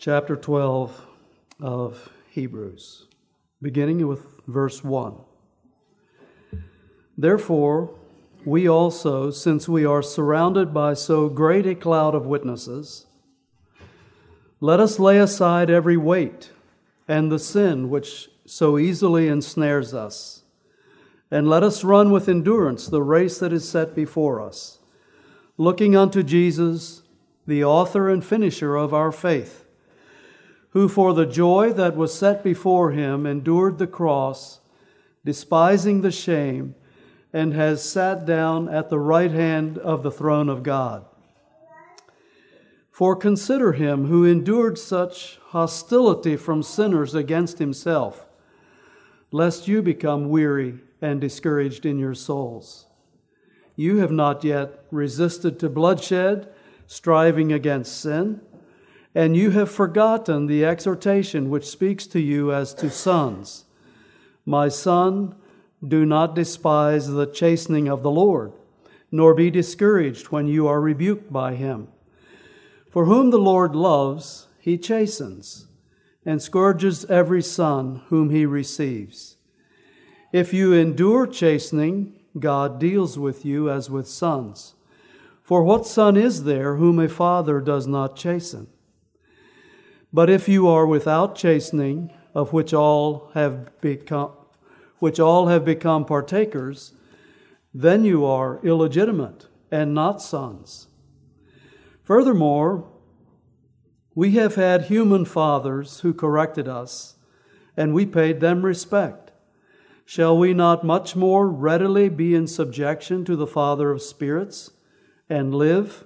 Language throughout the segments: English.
chapter 12 of Hebrews, beginning with verse 1. Therefore, we also, since we are surrounded by so great a cloud of witnesses, let us lay aside every weight and the sin which so easily ensnares us, and let us run with endurance the race that is set before us, looking unto Jesus, the author and finisher of our faith who for the joy that was set before him endured the cross, despising the shame, and has sat down at the right hand of the throne of God. For consider him who endured such hostility from sinners against himself, lest you become weary and discouraged in your souls. You have not yet resisted to bloodshed, striving against sin and you have forgotten the exhortation which speaks to you as to sons. My son, do not despise the chastening of the Lord, nor be discouraged when you are rebuked by him. For whom the Lord loves, he chastens, and scourges every son whom he receives. If you endure chastening, God deals with you as with sons. For what son is there whom a father does not chasten? But if you are without chastening, of which all have become which all have become partakers, then you are illegitimate and not sons. Furthermore, we have had human fathers who corrected us, and we paid them respect. Shall we not much more readily be in subjection to the Father of spirits and live?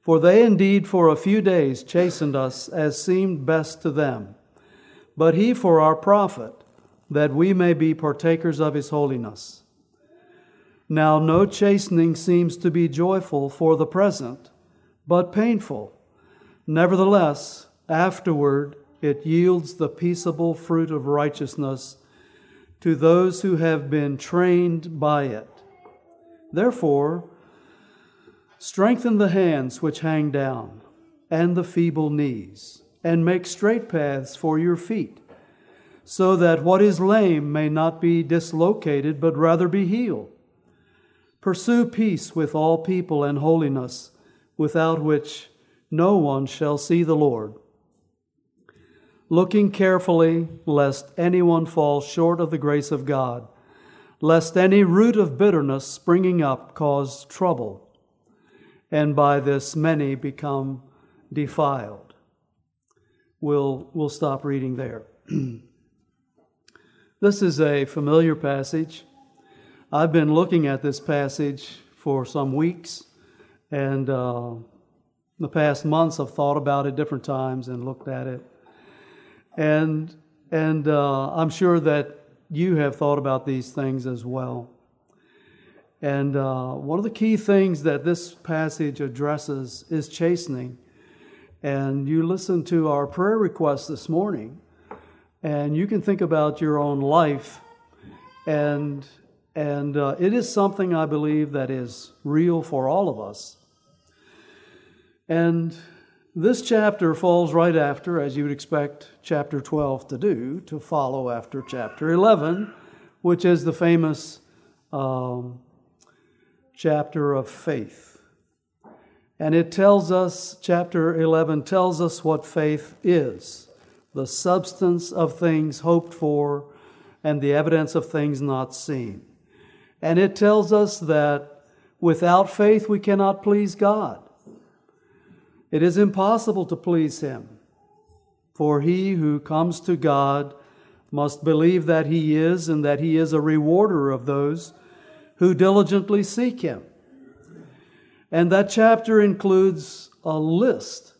For they indeed for a few days chastened us as seemed best to them, but he for our profit, that we may be partakers of his holiness. Now no chastening seems to be joyful for the present, but painful. Nevertheless, afterward it yields the peaceable fruit of righteousness to those who have been trained by it. Therefore, Strengthen the hands which hang down, and the feeble knees, and make straight paths for your feet, so that what is lame may not be dislocated, but rather be healed. Pursue peace with all people and holiness, without which no one shall see the Lord. Looking carefully, lest anyone fall short of the grace of God, lest any root of bitterness springing up cause trouble and by this many become defiled. We'll, we'll stop reading there. this is a familiar passage. I've been looking at this passage for some weeks, and uh, the past months I've thought about it different times and looked at it. And, and uh, I'm sure that you have thought about these things as well. And uh, one of the key things that this passage addresses is chastening. And you listen to our prayer request this morning, and you can think about your own life. And, and uh, it is something I believe that is real for all of us. And this chapter falls right after, as you would expect chapter 12 to do, to follow after chapter 11, which is the famous. Um, chapter of faith. And it tells us, chapter 11 tells us what faith is the substance of things hoped for and the evidence of things not seen. And it tells us that without faith we cannot please God. It is impossible to please Him. For he who comes to God must believe that He is and that He is a rewarder of those who diligently seek him. And that chapter includes a list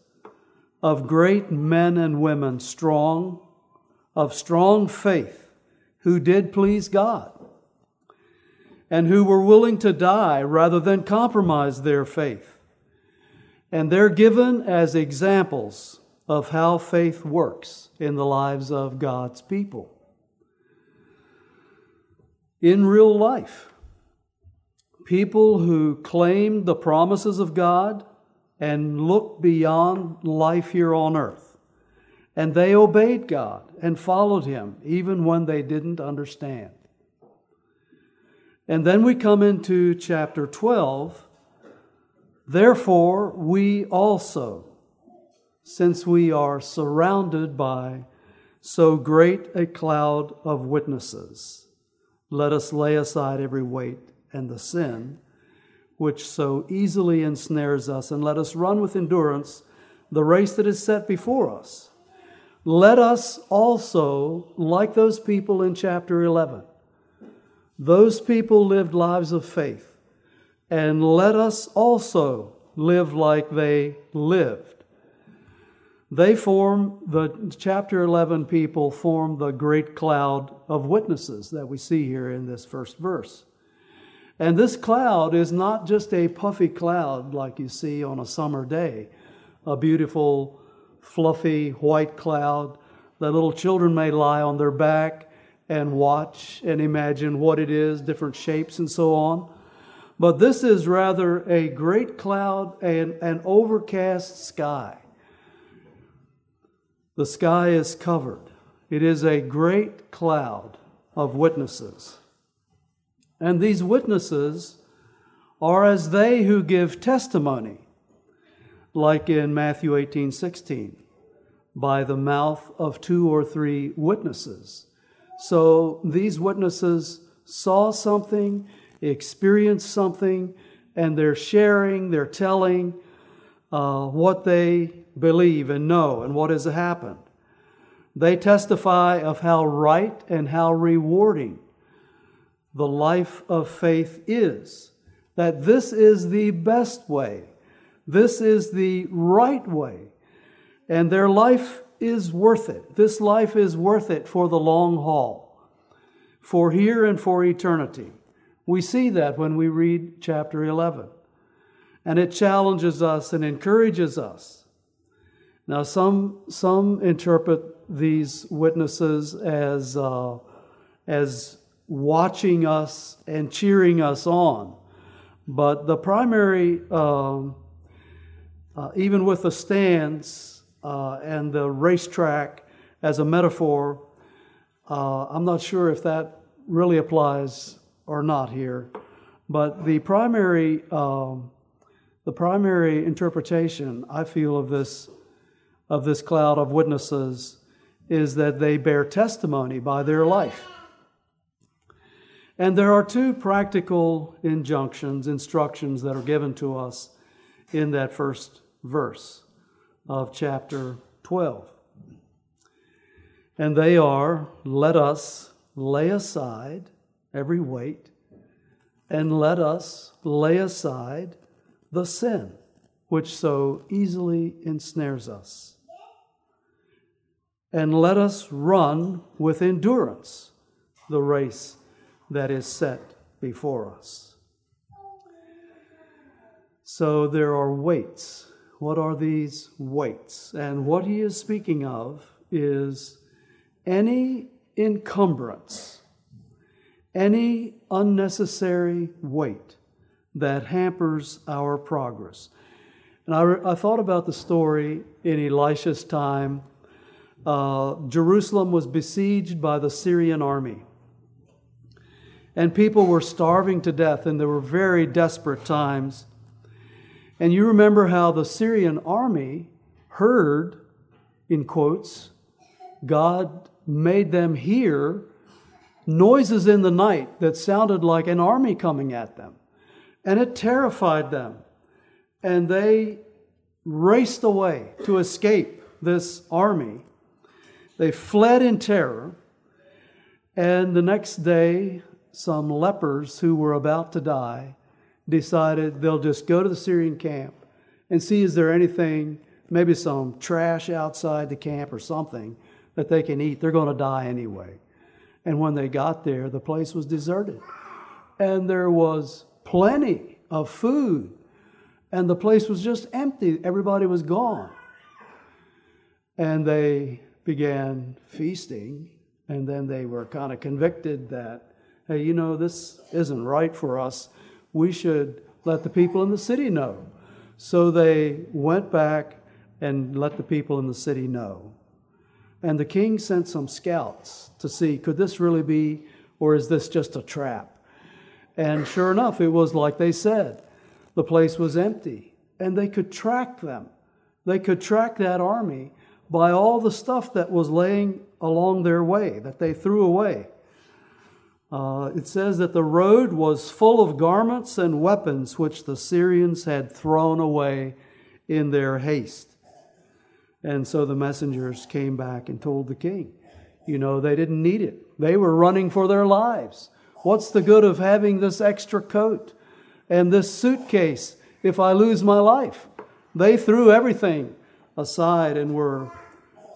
of great men and women, strong, of strong faith, who did please God and who were willing to die rather than compromise their faith. And they're given as examples of how faith works in the lives of God's people. In real life, people who claimed the promises of God and looked beyond life here on earth And they obeyed God and followed Him, even when they didn't understand. And then we come into chapter 12. Therefore, we also, since we are surrounded by so great a cloud of witnesses, let us lay aside every weight and the sin which so easily ensnares us, and let us run with endurance the race that is set before us. Let us also, like those people in chapter 11, those people lived lives of faith, and let us also live like they lived. They form, the chapter 11 people form the great cloud of witnesses that we see here in this first verse. And this cloud is not just a puffy cloud like you see on a summer day, a beautiful, fluffy white cloud that little children may lie on their back and watch and imagine what it is, different shapes and so on. But this is rather a great cloud and an overcast sky. The sky is covered. It is a great cloud of witnesses. And these witnesses are as they who give testimony, like in Matthew 18 16, by the mouth of two or three witnesses. So these witnesses saw something, experienced something, and they're sharing, they're telling uh, what they believe and know and what has happened. They testify of how right and how rewarding the life of faith is. That this is the best way, this is the right way, and their life is worth it. This life is worth it for the long haul, for here and for eternity. We see that when we read chapter 11. And it challenges us and encourages us. Now, some, some interpret these witnesses as, uh, as watching us and cheering us on. But the primary, um, uh, even with the stands uh, and the racetrack as a metaphor, uh, I'm not sure if that really applies or not here. But the primary, um, the primary interpretation I feel of this, of this cloud of witnesses is that they bear testimony by their life. And there are two practical injunctions, instructions that are given to us in that first verse of chapter 12. And they are let us lay aside every weight and let us lay aside the sin which so easily ensnares us. And let us run with endurance the race that is set before us. So there are weights. What are these weights? And what he is speaking of is any encumbrance, any unnecessary weight that hampers our progress. And I, I thought about the story in Elisha's time. Uh, Jerusalem was besieged by the Syrian army and people were starving to death, and there were very desperate times. And you remember how the Syrian army heard, in quotes, God made them hear noises in the night that sounded like an army coming at them. And it terrified them. And they raced away to escape this army. They fled in terror. And the next day, some lepers who were about to die decided they'll just go to the Syrian camp and see is there anything, maybe some trash outside the camp or something that they can eat. They're going to die anyway. And when they got there, the place was deserted. And there was plenty of food. And the place was just empty. Everybody was gone. And they began feasting. And then they were kind of convicted that hey, you know, this isn't right for us. We should let the people in the city know. So they went back and let the people in the city know. And the king sent some scouts to see could this really be, or is this just a trap? And sure enough, it was like they said the place was empty, and they could track them. They could track that army by all the stuff that was laying along their way that they threw away. Uh, it says that the road was full of garments and weapons which the Syrians had thrown away in their haste. And so the messengers came back and told the king, you know, they didn't need it. They were running for their lives. What's the good of having this extra coat and this suitcase if I lose my life? They threw everything aside and were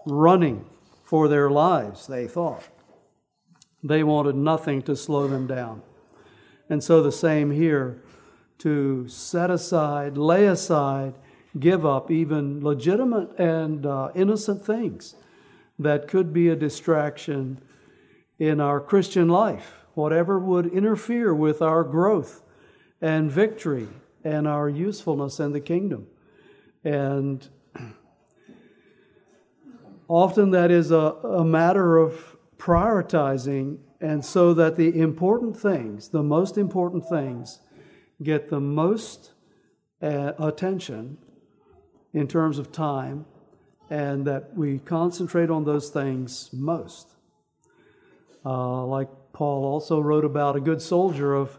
running for their lives, they thought. They wanted nothing to slow them down. And so the same here to set aside, lay aside, give up even legitimate and uh, innocent things that could be a distraction in our Christian life, whatever would interfere with our growth and victory and our usefulness in the kingdom. And often that is a, a matter of prioritizing, and so that the important things, the most important things, get the most uh, attention in terms of time, and that we concentrate on those things most. Uh, like Paul also wrote about a good soldier of,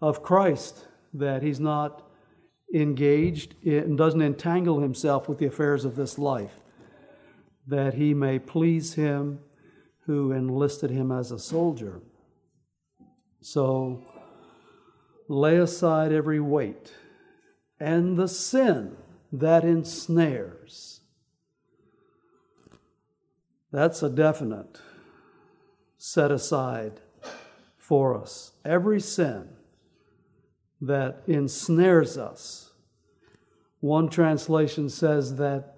of Christ, that he's not engaged and doesn't entangle himself with the affairs of this life, that he may please him who enlisted him as a soldier. So lay aside every weight and the sin that ensnares. That's a definite set aside for us. Every sin that ensnares us. One translation says that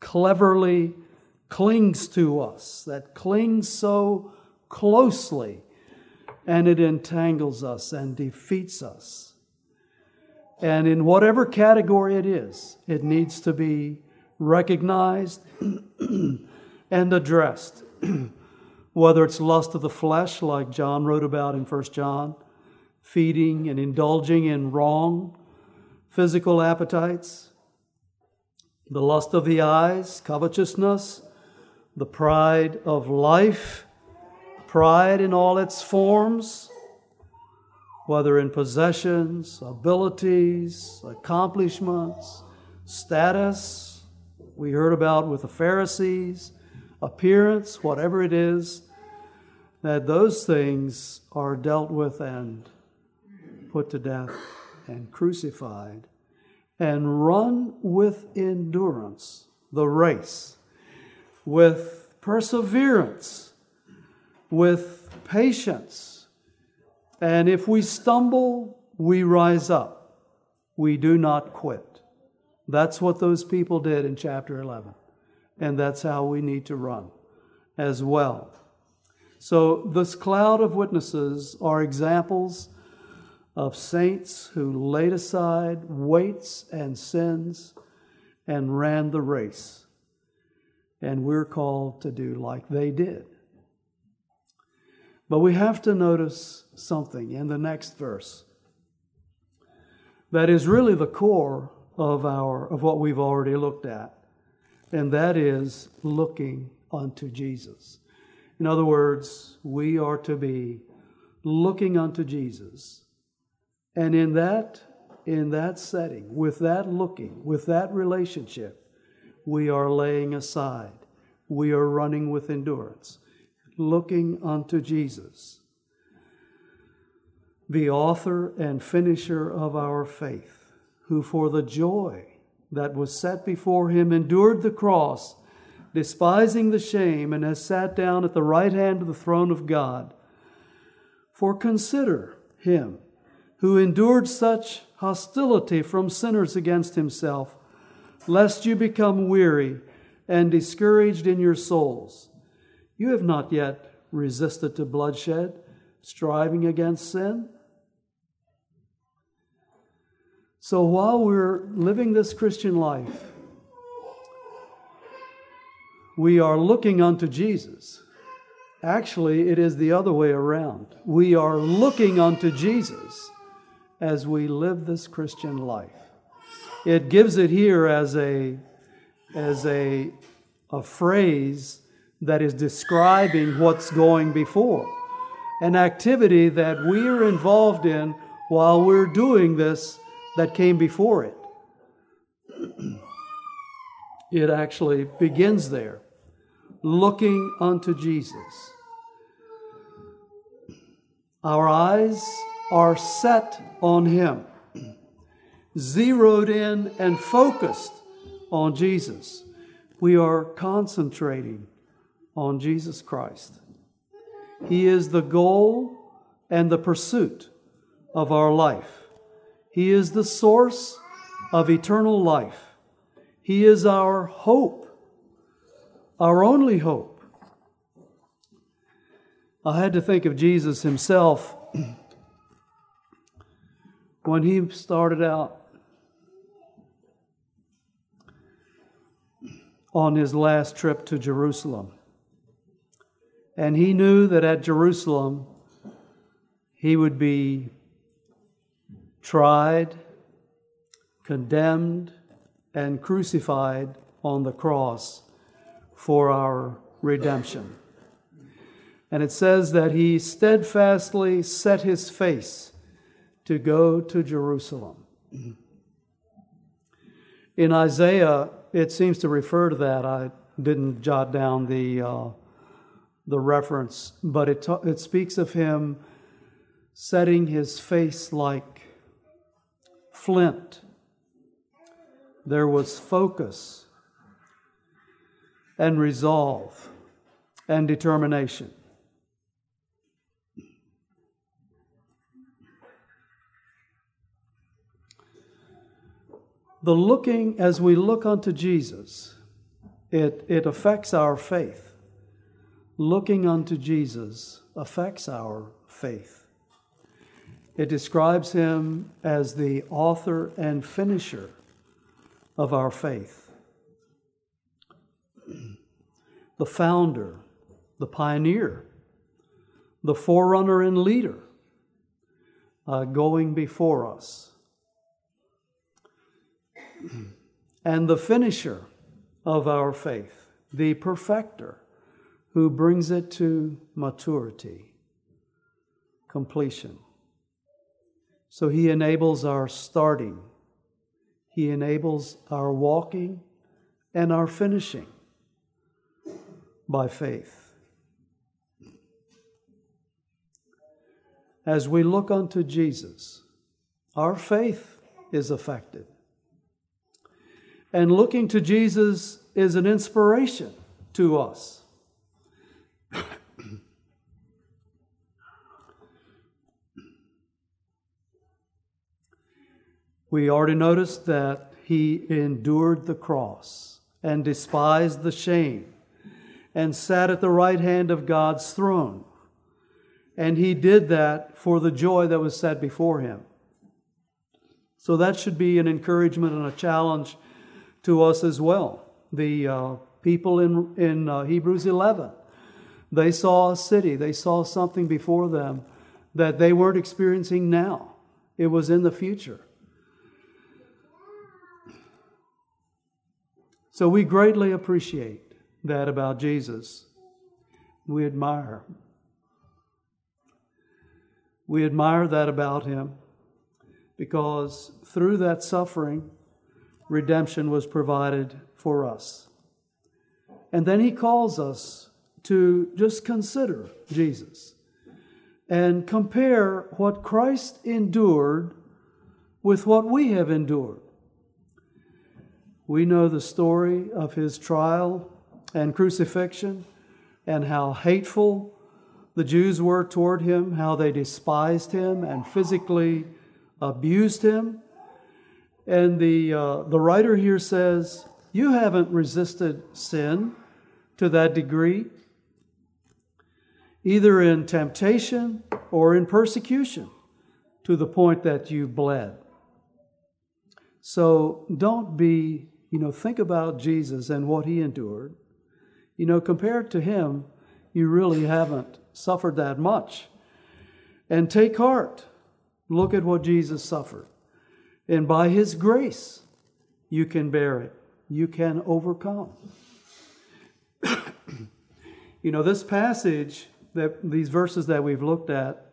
cleverly clings to us, that clings so closely, and it entangles us and defeats us. And in whatever category it is, it needs to be recognized and addressed. Whether it's lust of the flesh, like John wrote about in 1 John, feeding and indulging in wrong physical appetites, the lust of the eyes, covetousness, the pride of life, pride in all its forms, whether in possessions, abilities, accomplishments, status, we heard about with the Pharisees, appearance, whatever it is, that those things are dealt with and put to death and crucified, and run with endurance the race, with perseverance, with patience. And if we stumble, we rise up. We do not quit. That's what those people did in chapter 11. And that's how we need to run as well. So, this cloud of witnesses are examples of saints who laid aside weights and sins and ran the race. And we're called to do like they did. But we have to notice something in the next verse that is really the core of our of what we've already looked at and that is looking unto Jesus. In other words, we are to be looking unto Jesus and in that, in that setting, with that looking, with that relationship, we are laying aside. We are running with endurance, looking unto Jesus, the author and finisher of our faith, who for the joy that was set before him endured the cross, despising the shame, and has sat down at the right hand of the throne of God. For consider him who endured such hostility from sinners against himself, lest you become weary and discouraged in your souls. You have not yet resisted to bloodshed, striving against sin. So while we're living this Christian life, we are looking unto Jesus. Actually, it is the other way around. We are looking unto Jesus as we live this Christian life. It gives it here as a, as a, a phrase that is describing what's going before, an activity that we are involved in while we're doing this that came before it. it actually begins there, looking unto Jesus. Our eyes are set on Him, zeroed in and focused on Jesus. We are concentrating on Jesus Christ. He is the goal and the pursuit of our life. He is the source of eternal life. He is our hope, our only hope. I had to think of Jesus himself when he started out on his last trip to Jerusalem. And he knew that at Jerusalem he would be tried, condemned, and crucified on the cross for our redemption. And it says that he steadfastly set his face to go to Jerusalem. In Isaiah, it seems to refer to that. I didn't jot down the uh, the reference, but it, it speaks of him setting his face like flint. There was focus and resolve and determination. The looking, as we look unto Jesus, it, it affects our faith. Looking unto Jesus affects our faith. It describes him as the author and finisher of our faith, the founder, the pioneer, the forerunner and leader uh, going before us, and the finisher of our faith, the perfecter who brings it to maturity, completion. So he enables our starting, he enables our walking and our finishing by faith. As we look unto Jesus, our faith is affected. And looking to Jesus is an inspiration to us. We already noticed that he endured the cross and despised the shame and sat at the right hand of God's throne. And he did that for the joy that was set before him. So that should be an encouragement and a challenge to us as well. The uh, people in, in uh, Hebrews 11, they saw a city, they saw something before them that they weren't experiencing now. It was in the future. So we greatly appreciate that about Jesus. We admire. We admire that about him because through that suffering, redemption was provided for us. And then he calls us to just consider Jesus and compare what Christ endured with what we have endured. We know the story of his trial and crucifixion and how hateful the Jews were toward him, how they despised him and physically abused him. And the, uh, the writer here says, You haven't resisted sin to that degree, either in temptation or in persecution, to the point that you bled. So don't be you know, think about Jesus and what he endured. You know, compared to him, you really haven't suffered that much. And take heart. Look at what Jesus suffered. And by his grace, you can bear it. You can overcome. you know, this passage, that these verses that we've looked at,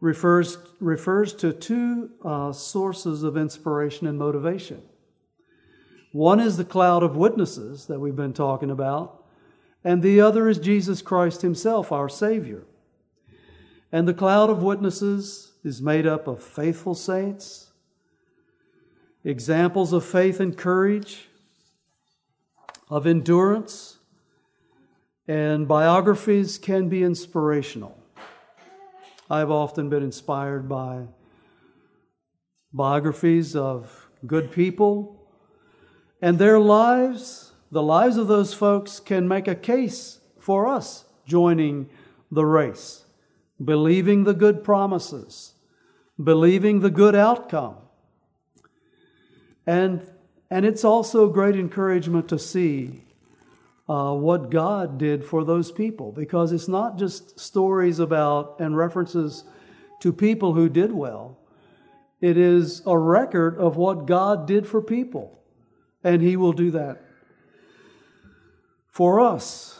refers, refers to two uh, sources of inspiration and motivation. One is the cloud of witnesses that we've been talking about, and the other is Jesus Christ Himself, our Savior. And the cloud of witnesses is made up of faithful saints, examples of faith and courage, of endurance, and biographies can be inspirational. I've often been inspired by biographies of good people and their lives, the lives of those folks can make a case for us joining the race, believing the good promises, believing the good outcome. And, and it's also great encouragement to see uh, what God did for those people because it's not just stories about and references to people who did well, it is a record of what God did for people. And He will do that for us.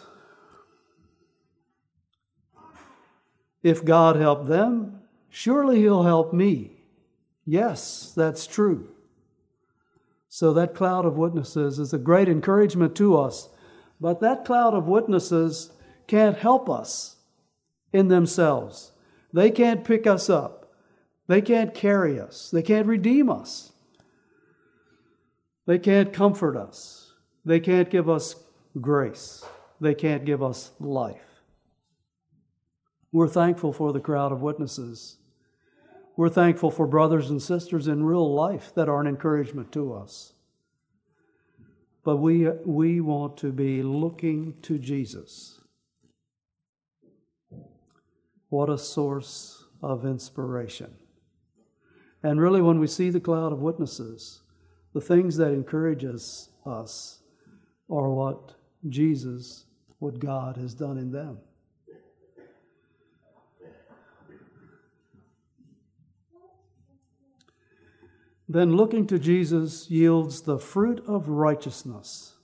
If God helped them, surely He'll help me. Yes, that's true. So, that cloud of witnesses is a great encouragement to us but that cloud of witnesses can't help us in themselves. They can't pick us up. They can't carry us. They can't redeem us. They can't comfort us. They can't give us grace. They can't give us life. We're thankful for the crowd of witnesses. We're thankful for brothers and sisters in real life that are an encouragement to us. But we, we want to be looking to Jesus. What a source of inspiration. And really, when we see the cloud of witnesses, the things that encourage us, us are what Jesus, what God has done in them. Then looking to Jesus yields the fruit of righteousness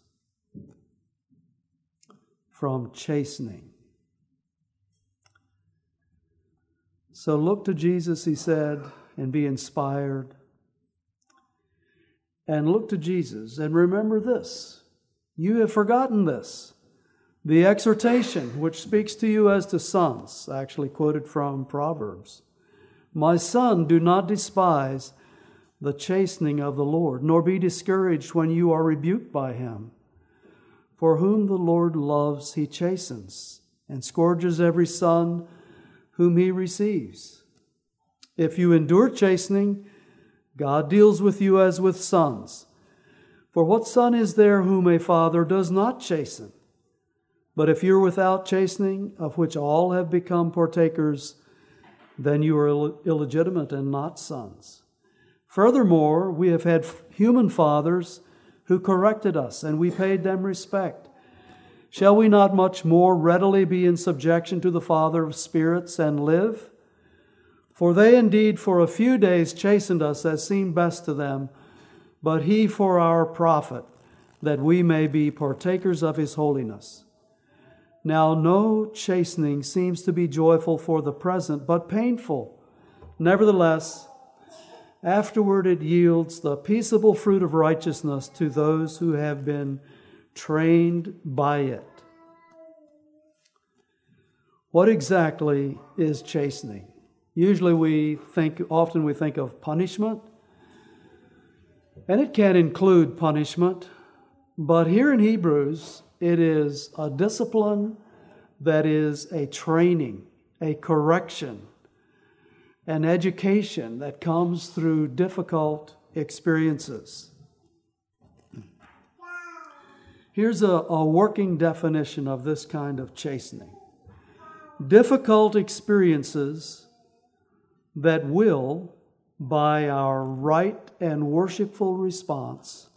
from chastening. So look to Jesus, he said, and be inspired. And look to Jesus and remember this. You have forgotten this. The exhortation, which speaks to you as to sons, actually quoted from Proverbs. My son, do not despise the chastening of the Lord, nor be discouraged when you are rebuked by him. For whom the Lord loves, he chastens, and scourges every son whom he receives. If you endure chastening, God deals with you as with sons. For what son is there whom a father does not chasten? But if you're without chastening, of which all have become partakers, then you are Ill- illegitimate and not sons. Furthermore, we have had human fathers who corrected us, and we paid them respect. Shall we not much more readily be in subjection to the Father of spirits and live? For they indeed for a few days chastened us as seemed best to them, but he for our profit, that we may be partakers of his holiness. Now, no chastening seems to be joyful for the present, but painful. Nevertheless, Afterward, it yields the peaceable fruit of righteousness to those who have been trained by it. What exactly is chastening? Usually we think, often we think of punishment, and it can include punishment, but here in Hebrews, it is a discipline that is a training, a correction, an education that comes through difficult experiences. Here's a, a working definition of this kind of chastening difficult experiences that will, by our right and worshipful response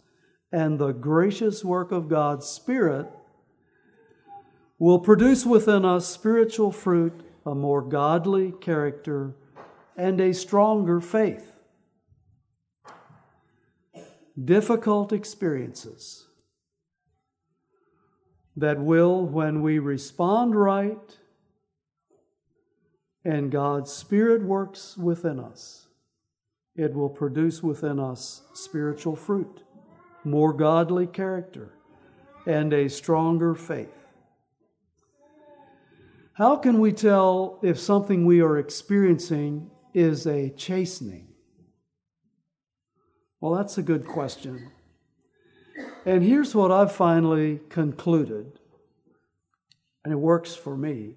and the gracious work of God's Spirit, will produce within us spiritual fruit, a more godly character, and a stronger faith. Difficult experiences that will, when we respond right and God's Spirit works within us, it will produce within us spiritual fruit, more godly character, and a stronger faith. How can we tell if something we are experiencing is a chastening? Well, that's a good question. And here's what I've finally concluded, and it works for me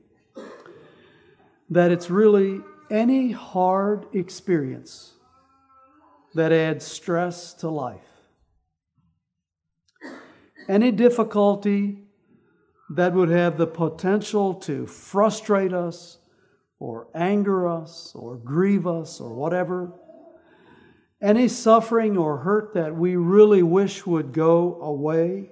that it's really any hard experience that adds stress to life. Any difficulty that would have the potential to frustrate us or anger us or grieve us or whatever. Any suffering or hurt that we really wish would go away.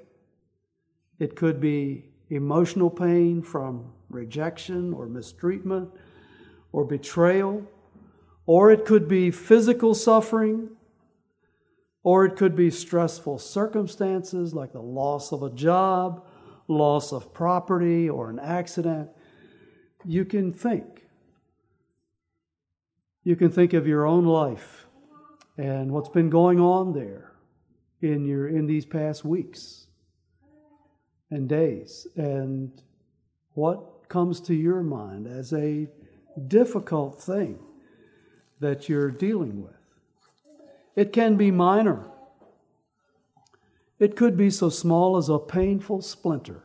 It could be emotional pain from rejection or mistreatment or betrayal, or it could be physical suffering, or it could be stressful circumstances like the loss of a job loss of property or an accident, you can think. You can think of your own life and what's been going on there in your in these past weeks and days and what comes to your mind as a difficult thing that you're dealing with. It can be minor. It could be so small as a painful splinter.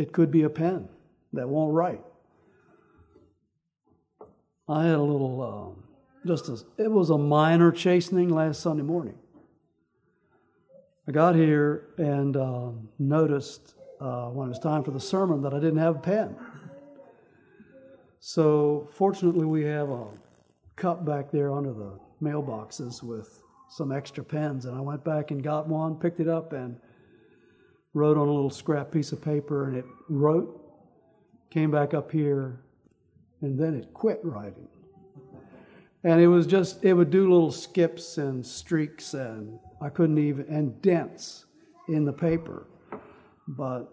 It could be a pen that won't write. I had a little, um, just a, it was a minor chastening last Sunday morning. I got here and um, noticed uh, when it was time for the sermon that I didn't have a pen. So, fortunately, we have a cup back there under the mailboxes with some extra pens. And I went back and got one, picked it up, and wrote on a little scrap piece of paper. And it wrote, came back up here, and then it quit writing. And it was just, it would do little skips and streaks, and I couldn't even, and dents in the paper. But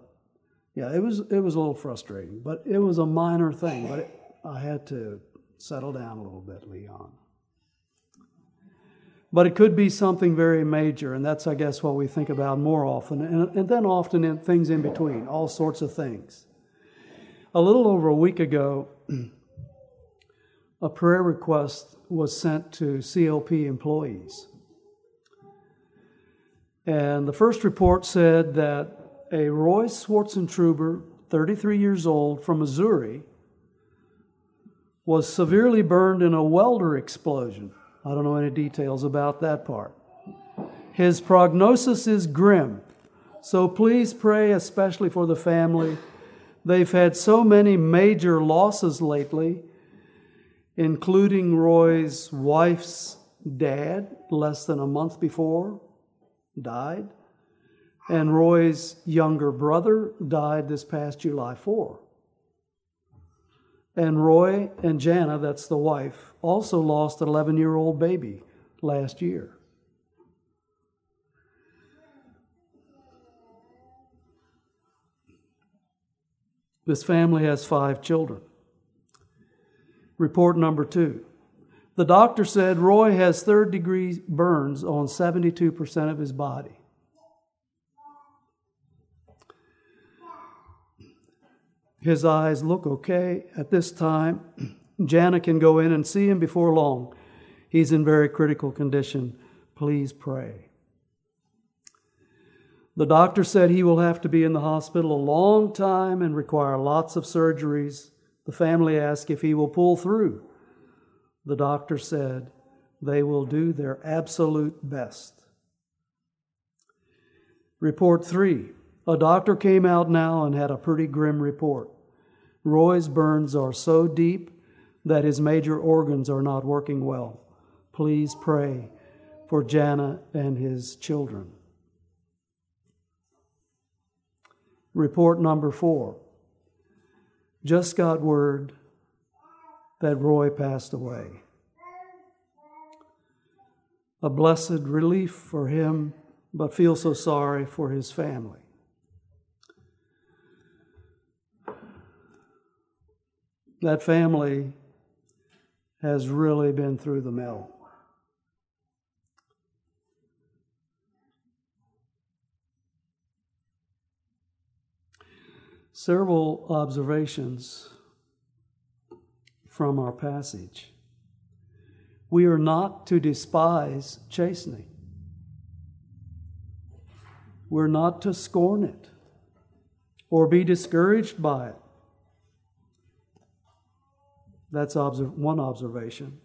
yeah, it was it was a little frustrating, but it was a minor thing. But it, I had to settle down a little bit, Leon. But it could be something very major, and that's, I guess, what we think about more often. And, and then often in things in between, all sorts of things. A little over a week ago, a prayer request was sent to CLP employees. And the first report said that a Roy Schwarzentruber, 33 years old, from Missouri, was severely burned in a welder explosion. I don't know any details about that part. His prognosis is grim, so please pray especially for the family. They've had so many major losses lately, including Roy's wife's dad, less than a month before, died. And Roy's younger brother died this past July 4. And Roy and Jana, that's the wife, also lost an 11 year old baby last year. This family has five children. Report number two. The doctor said Roy has third degree burns on 72% of his body. His eyes look okay at this time. Jana can go in and see him before long. He's in very critical condition. Please pray. The doctor said he will have to be in the hospital a long time and require lots of surgeries. The family asked if he will pull through. The doctor said they will do their absolute best. Report three. A doctor came out now and had a pretty grim report. Roy's burns are so deep that his major organs are not working well. Please pray for Jana and his children. Report number four. Just got word that Roy passed away. A blessed relief for him, but feel so sorry for his family. That family has really been through the mill. Several observations from our passage. We are not to despise chastening. We're not to scorn it or be discouraged by it. That's one observation.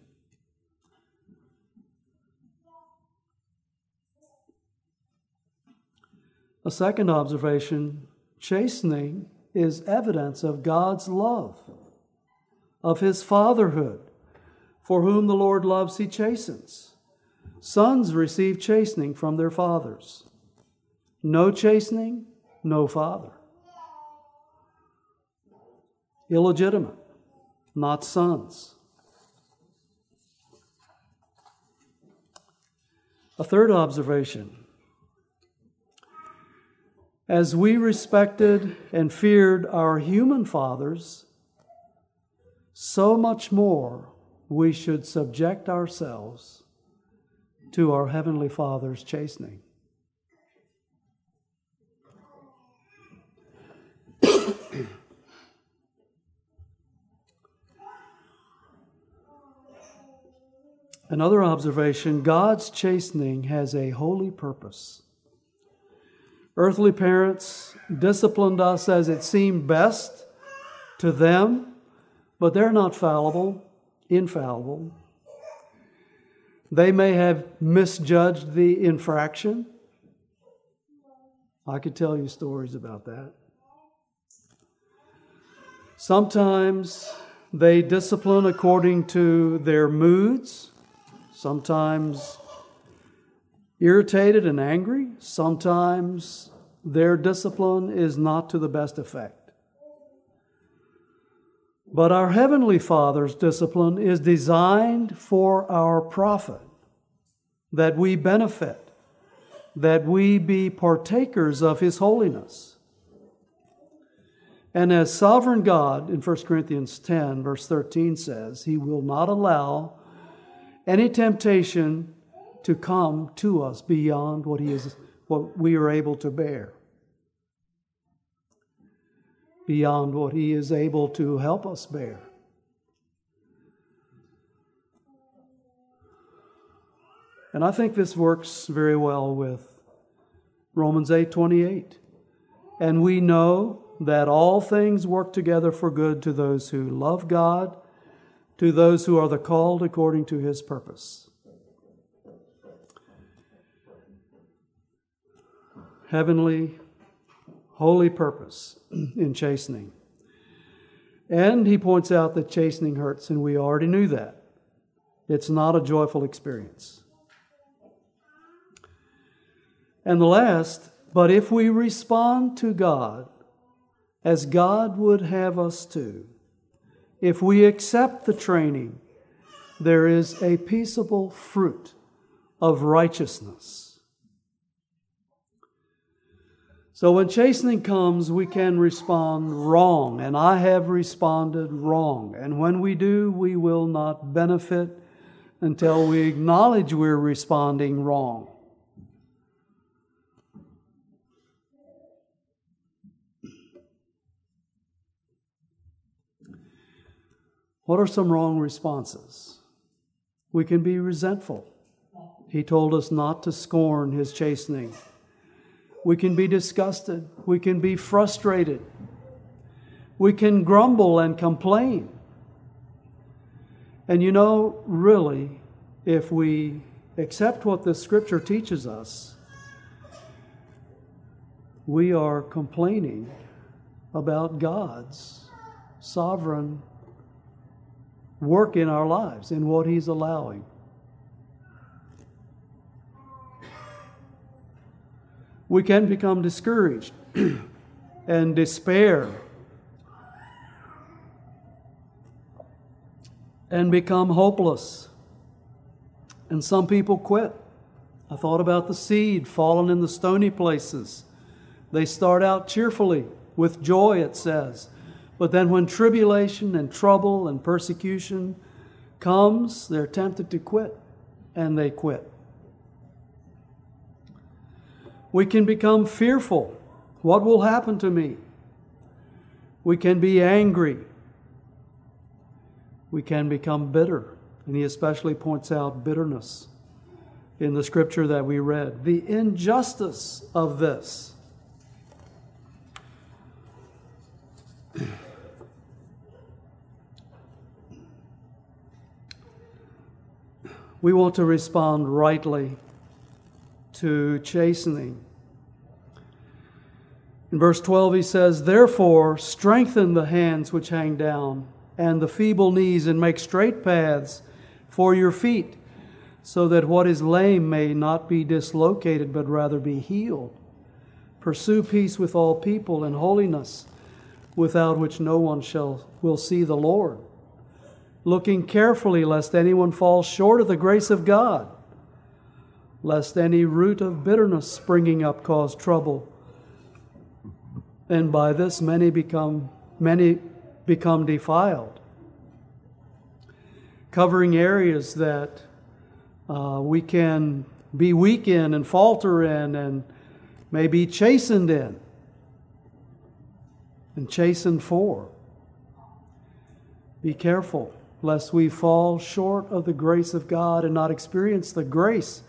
A second observation chastening is evidence of God's love, of His fatherhood. For whom the Lord loves, He chastens. Sons receive chastening from their fathers. No chastening, no father. Illegitimate not sons. A third observation as we respected and feared our human fathers, so much more we should subject ourselves to our Heavenly Father's chastening. Another observation God's chastening has a holy purpose. Earthly parents disciplined us as it seemed best to them, but they're not fallible, infallible. They may have misjudged the infraction. I could tell you stories about that. Sometimes they discipline according to their moods sometimes irritated and angry, sometimes their discipline is not to the best effect. But our Heavenly Father's discipline is designed for our profit, that we benefit, that we be partakers of His holiness. And as sovereign God, in 1 Corinthians 10, verse 13 says, He will not allow any temptation to come to us beyond what he is what we are able to bear. Beyond what he is able to help us bear. And i think this works very well with romans 8:28 and we know that all things work together for good to those who love god to those who are the called according to his purpose. Heavenly, holy purpose in chastening. And he points out that chastening hurts, and we already knew that. It's not a joyful experience. And the last, but if we respond to God as God would have us to, if we accept the training, there is a peaceable fruit of righteousness. So when chastening comes, we can respond wrong, and I have responded wrong. And when we do, we will not benefit until we acknowledge we're responding wrong. What are some wrong responses? We can be resentful. He told us not to scorn his chastening. We can be disgusted. We can be frustrated. We can grumble and complain. And you know, really, if we accept what the scripture teaches us, we are complaining about God's sovereign work in our lives and what He's allowing. We can become discouraged and despair and become hopeless. And some people quit. I thought about the seed fallen in the stony places. They start out cheerfully with joy, it says. But then when tribulation and trouble and persecution comes, they're tempted to quit, and they quit. We can become fearful. What will happen to me? We can be angry. We can become bitter. And he especially points out bitterness in the scripture that we read. The injustice of this. We want to respond rightly to chastening. In verse 12, he says, Therefore, strengthen the hands which hang down, and the feeble knees, and make straight paths for your feet, so that what is lame may not be dislocated, but rather be healed. Pursue peace with all people and holiness, without which no one shall will see the Lord looking carefully lest anyone fall short of the grace of God, lest any root of bitterness springing up cause trouble. And by this many become many become defiled, covering areas that uh, we can be weak in and falter in and may be chastened in and chastened for. Be careful lest we fall short of the grace of God and not experience the grace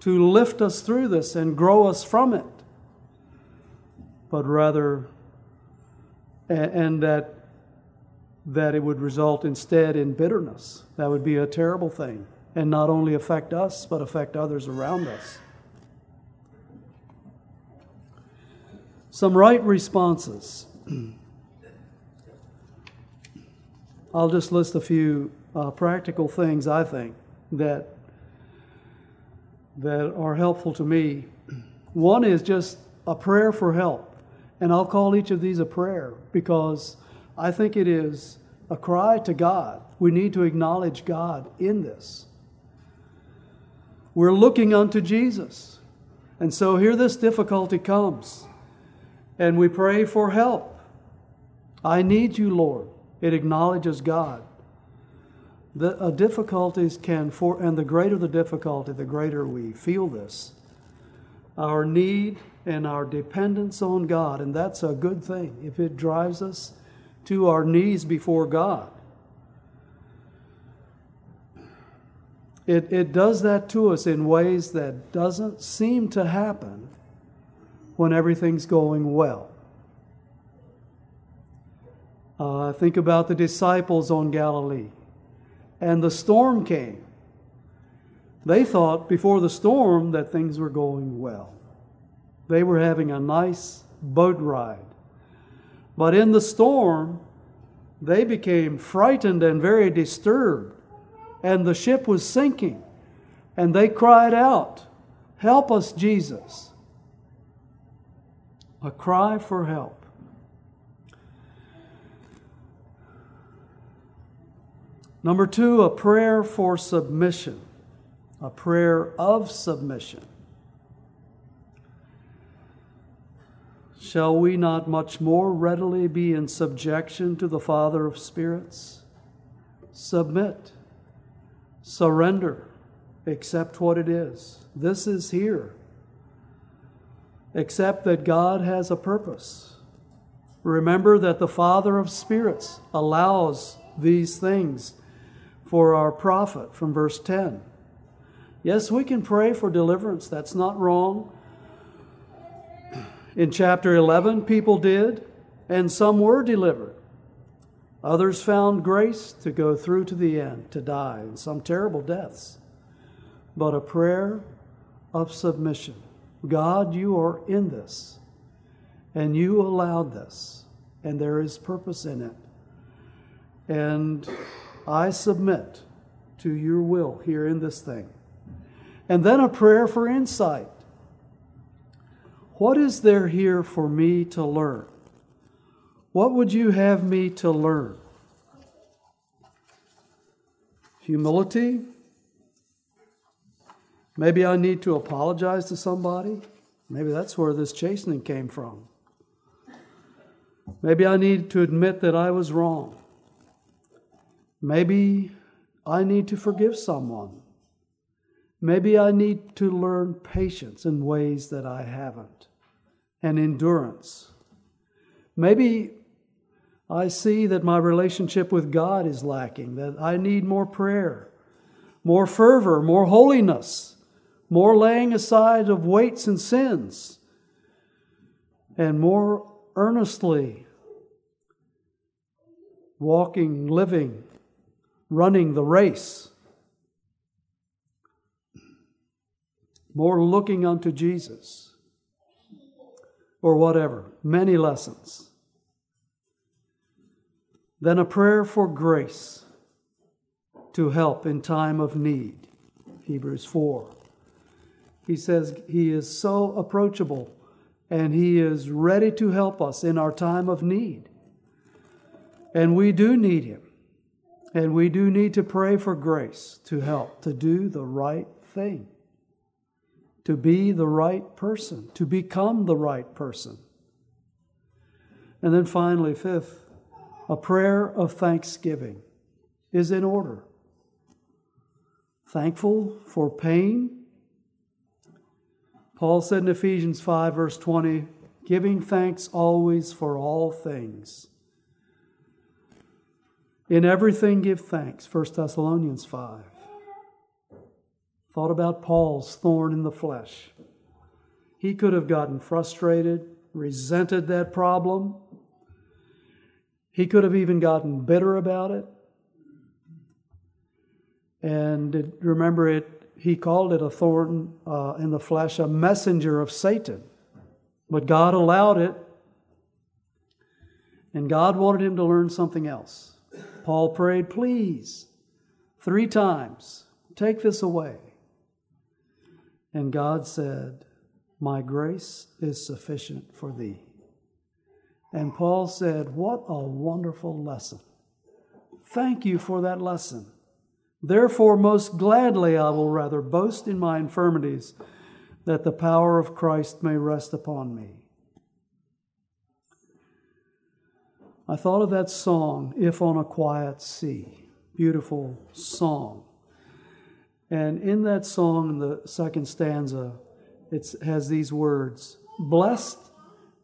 to lift us through this and grow us from it, but rather, and that that it would result instead in bitterness. That would be a terrible thing, and not only affect us, but affect others around us. Some right responses. I'll just list a few uh, practical things I think that that are helpful to me. One is just a prayer for help, and I'll call each of these a prayer because I think it is a cry to God. We need to acknowledge God in this. We're looking unto Jesus. And so here this difficulty comes, and we pray for help. I need you, Lord. It acknowledges God. The uh, difficulties can, for, and the greater the difficulty, the greater we feel this. Our need and our dependence on God, and that's a good thing if it drives us to our knees before God. It, it does that to us in ways that doesn't seem to happen when everything's going well. Uh, think about the disciples on Galilee. And the storm came. They thought before the storm that things were going well. They were having a nice boat ride. But in the storm, they became frightened and very disturbed, and the ship was sinking. And they cried out, Help us, Jesus. A cry for help. Number two, a prayer for submission, a prayer of submission. Shall we not much more readily be in subjection to the Father of spirits? Submit, surrender, accept what it is. This is here. Accept that God has a purpose. Remember that the Father of spirits allows these things for our profit from verse 10. Yes, we can pray for deliverance. That's not wrong. In chapter 11, people did, and some were delivered. Others found grace to go through to the end, to die, and some terrible deaths. But a prayer of submission God, you are in this, and you allowed this, and there is purpose in it. And I submit to your will here in this thing. And then a prayer for insight. What is there here for me to learn? What would you have me to learn? Humility? Maybe I need to apologize to somebody. Maybe that's where this chastening came from. Maybe I need to admit that I was wrong. Maybe I need to forgive someone. Maybe I need to learn patience in ways that I haven't and endurance. Maybe I see that my relationship with God is lacking, that I need more prayer, more fervor, more holiness, more laying aside of weights and sins, and more earnestly walking, living, running the race. More looking unto Jesus or whatever. Many lessons. Then a prayer for grace to help in time of need. Hebrews 4. He says he is so approachable and he is ready to help us in our time of need. And we do need him. And we do need to pray for grace to help to do the right thing, to be the right person, to become the right person. And then finally, fifth, a prayer of thanksgiving is in order. Thankful for pain. Paul said in Ephesians 5, verse 20, giving thanks always for all things. In everything give thanks, 1 Thessalonians 5. Thought about Paul's thorn in the flesh. He could have gotten frustrated, resented that problem, he could have even gotten bitter about it. And it, remember, it, he called it a thorn uh, in the flesh, a messenger of Satan. But God allowed it, and God wanted him to learn something else. Paul prayed, Please, three times, take this away. And God said, My grace is sufficient for thee. And Paul said, What a wonderful lesson. Thank you for that lesson. Therefore, most gladly I will rather boast in my infirmities, that the power of Christ may rest upon me. I thought of that song, If on a Quiet Sea. Beautiful song. And in that song, in the second stanza, it has these words Blessed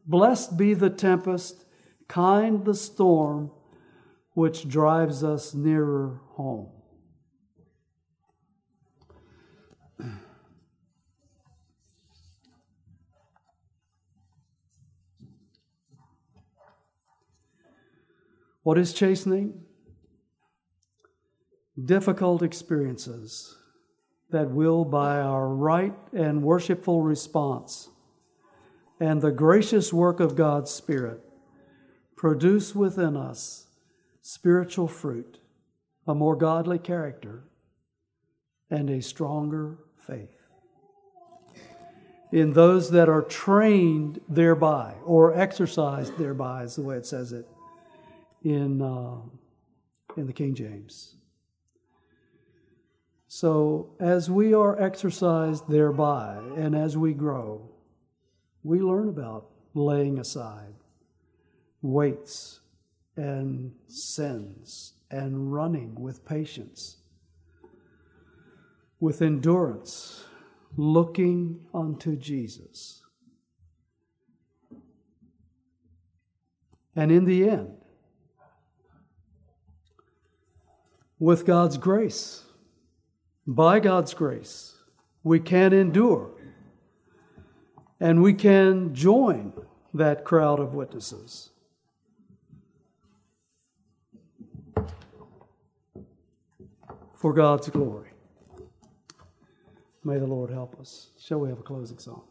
Blessed be the tempest, kind the storm, which drives us nearer home. What is chastening? Difficult experiences that will, by our right and worshipful response, and the gracious work of God's Spirit produce within us spiritual fruit, a more godly character, and a stronger faith. In those that are trained thereby or exercised thereby, is the way it says it in, uh, in the King James. So, as we are exercised thereby and as we grow, we learn about laying aside weights and sins and running with patience, with endurance, looking unto Jesus. And in the end, with God's grace, by God's grace, we can endure and we can join that crowd of witnesses. For God's glory. May the Lord help us. Shall we have a closing song?